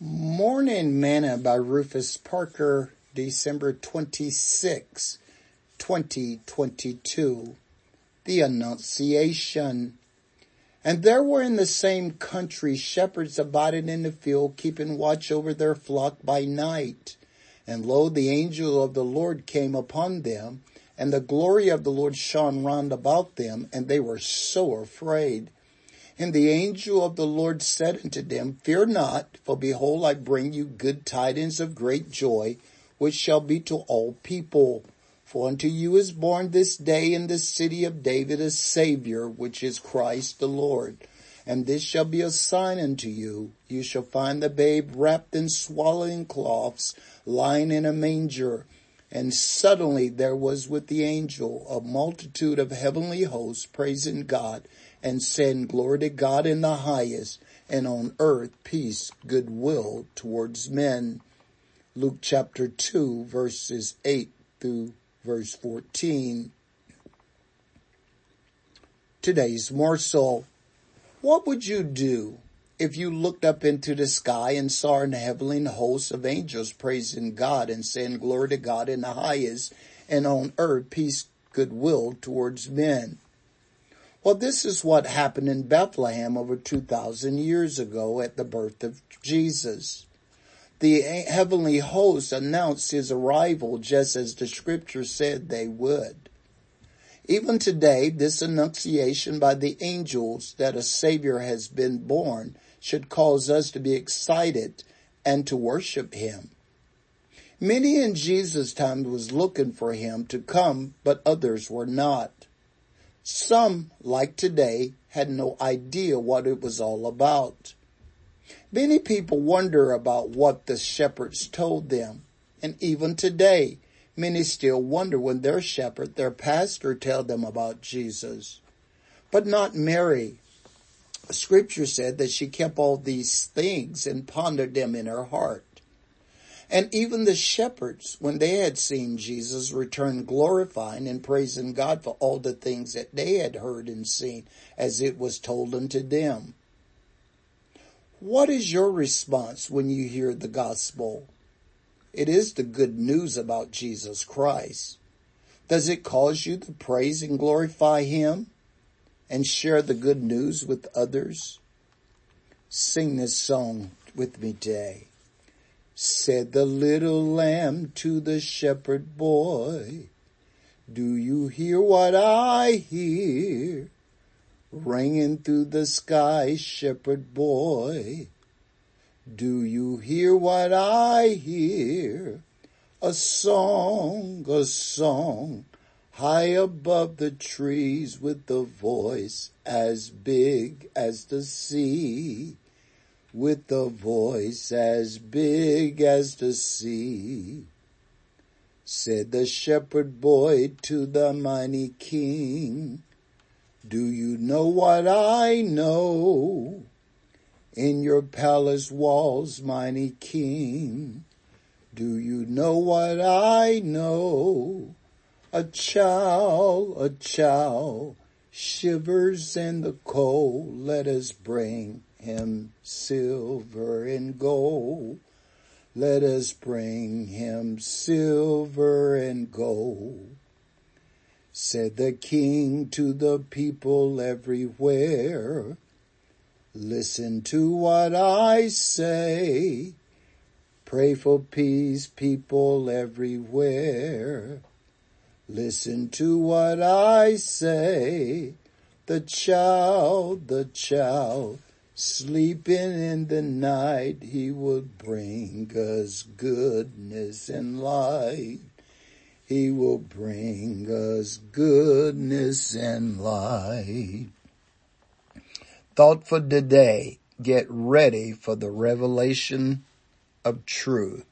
Morning Manna by Rufus Parker, December 26, 2022. The Annunciation. And there were in the same country shepherds abiding in the field, keeping watch over their flock by night. And lo, the angel of the Lord came upon them, and the glory of the Lord shone round about them, and they were so afraid. And the angel of the Lord said unto them, Fear not, for behold, I bring you good tidings of great joy, which shall be to all people. For unto you is born this day in the city of David a Savior, which is Christ the Lord. And this shall be a sign unto you. You shall find the babe wrapped in swaddling cloths, lying in a manger. And suddenly there was with the angel a multitude of heavenly hosts praising God and send glory to God in the highest and on earth peace, goodwill towards men. Luke chapter 2 verses 8 through verse 14. Today's morsel. What would you do if you looked up into the sky and saw an heavenly host of angels praising God and saying glory to God in the highest and on earth peace, goodwill towards men. Well, this is what happened in Bethlehem over 2,000 years ago at the birth of Jesus. The heavenly host announced his arrival just as the scripture said they would. Even today, this annunciation by the angels that a savior has been born should cause us to be excited and to worship him. Many in Jesus' time was looking for him to come, but others were not. Some, like today, had no idea what it was all about. Many people wonder about what the shepherds told them. And even today, many still wonder when their shepherd, their pastor tell them about Jesus. But not Mary, scripture said that she kept all these things and pondered them in her heart. And even the shepherds, when they had seen Jesus, returned glorifying and praising God for all the things that they had heard and seen as it was told unto them. What is your response when you hear the gospel? It is the good news about Jesus Christ. Does it cause you to praise and glorify Him? and share the good news with others? Sing this song with me today. Said the little lamb to the shepherd boy, do you hear what I hear? Ringing through the sky, shepherd boy. Do you hear what I hear? A song, a song high above the trees with a voice as big as the sea, with a voice as big as the sea. Said the shepherd boy to the mighty king, do you know what I know? In your palace walls, mighty king, do you know what I know? A chow, a chow, shivers in the cold. Let us bring him silver and gold. Let us bring him silver and gold. Said the king to the people everywhere, listen to what I say. Pray for peace, people everywhere. Listen to what I say. The child, the child, sleeping in the night, he will bring us goodness and light. He will bring us goodness and light. Thought for today, get ready for the revelation of truth.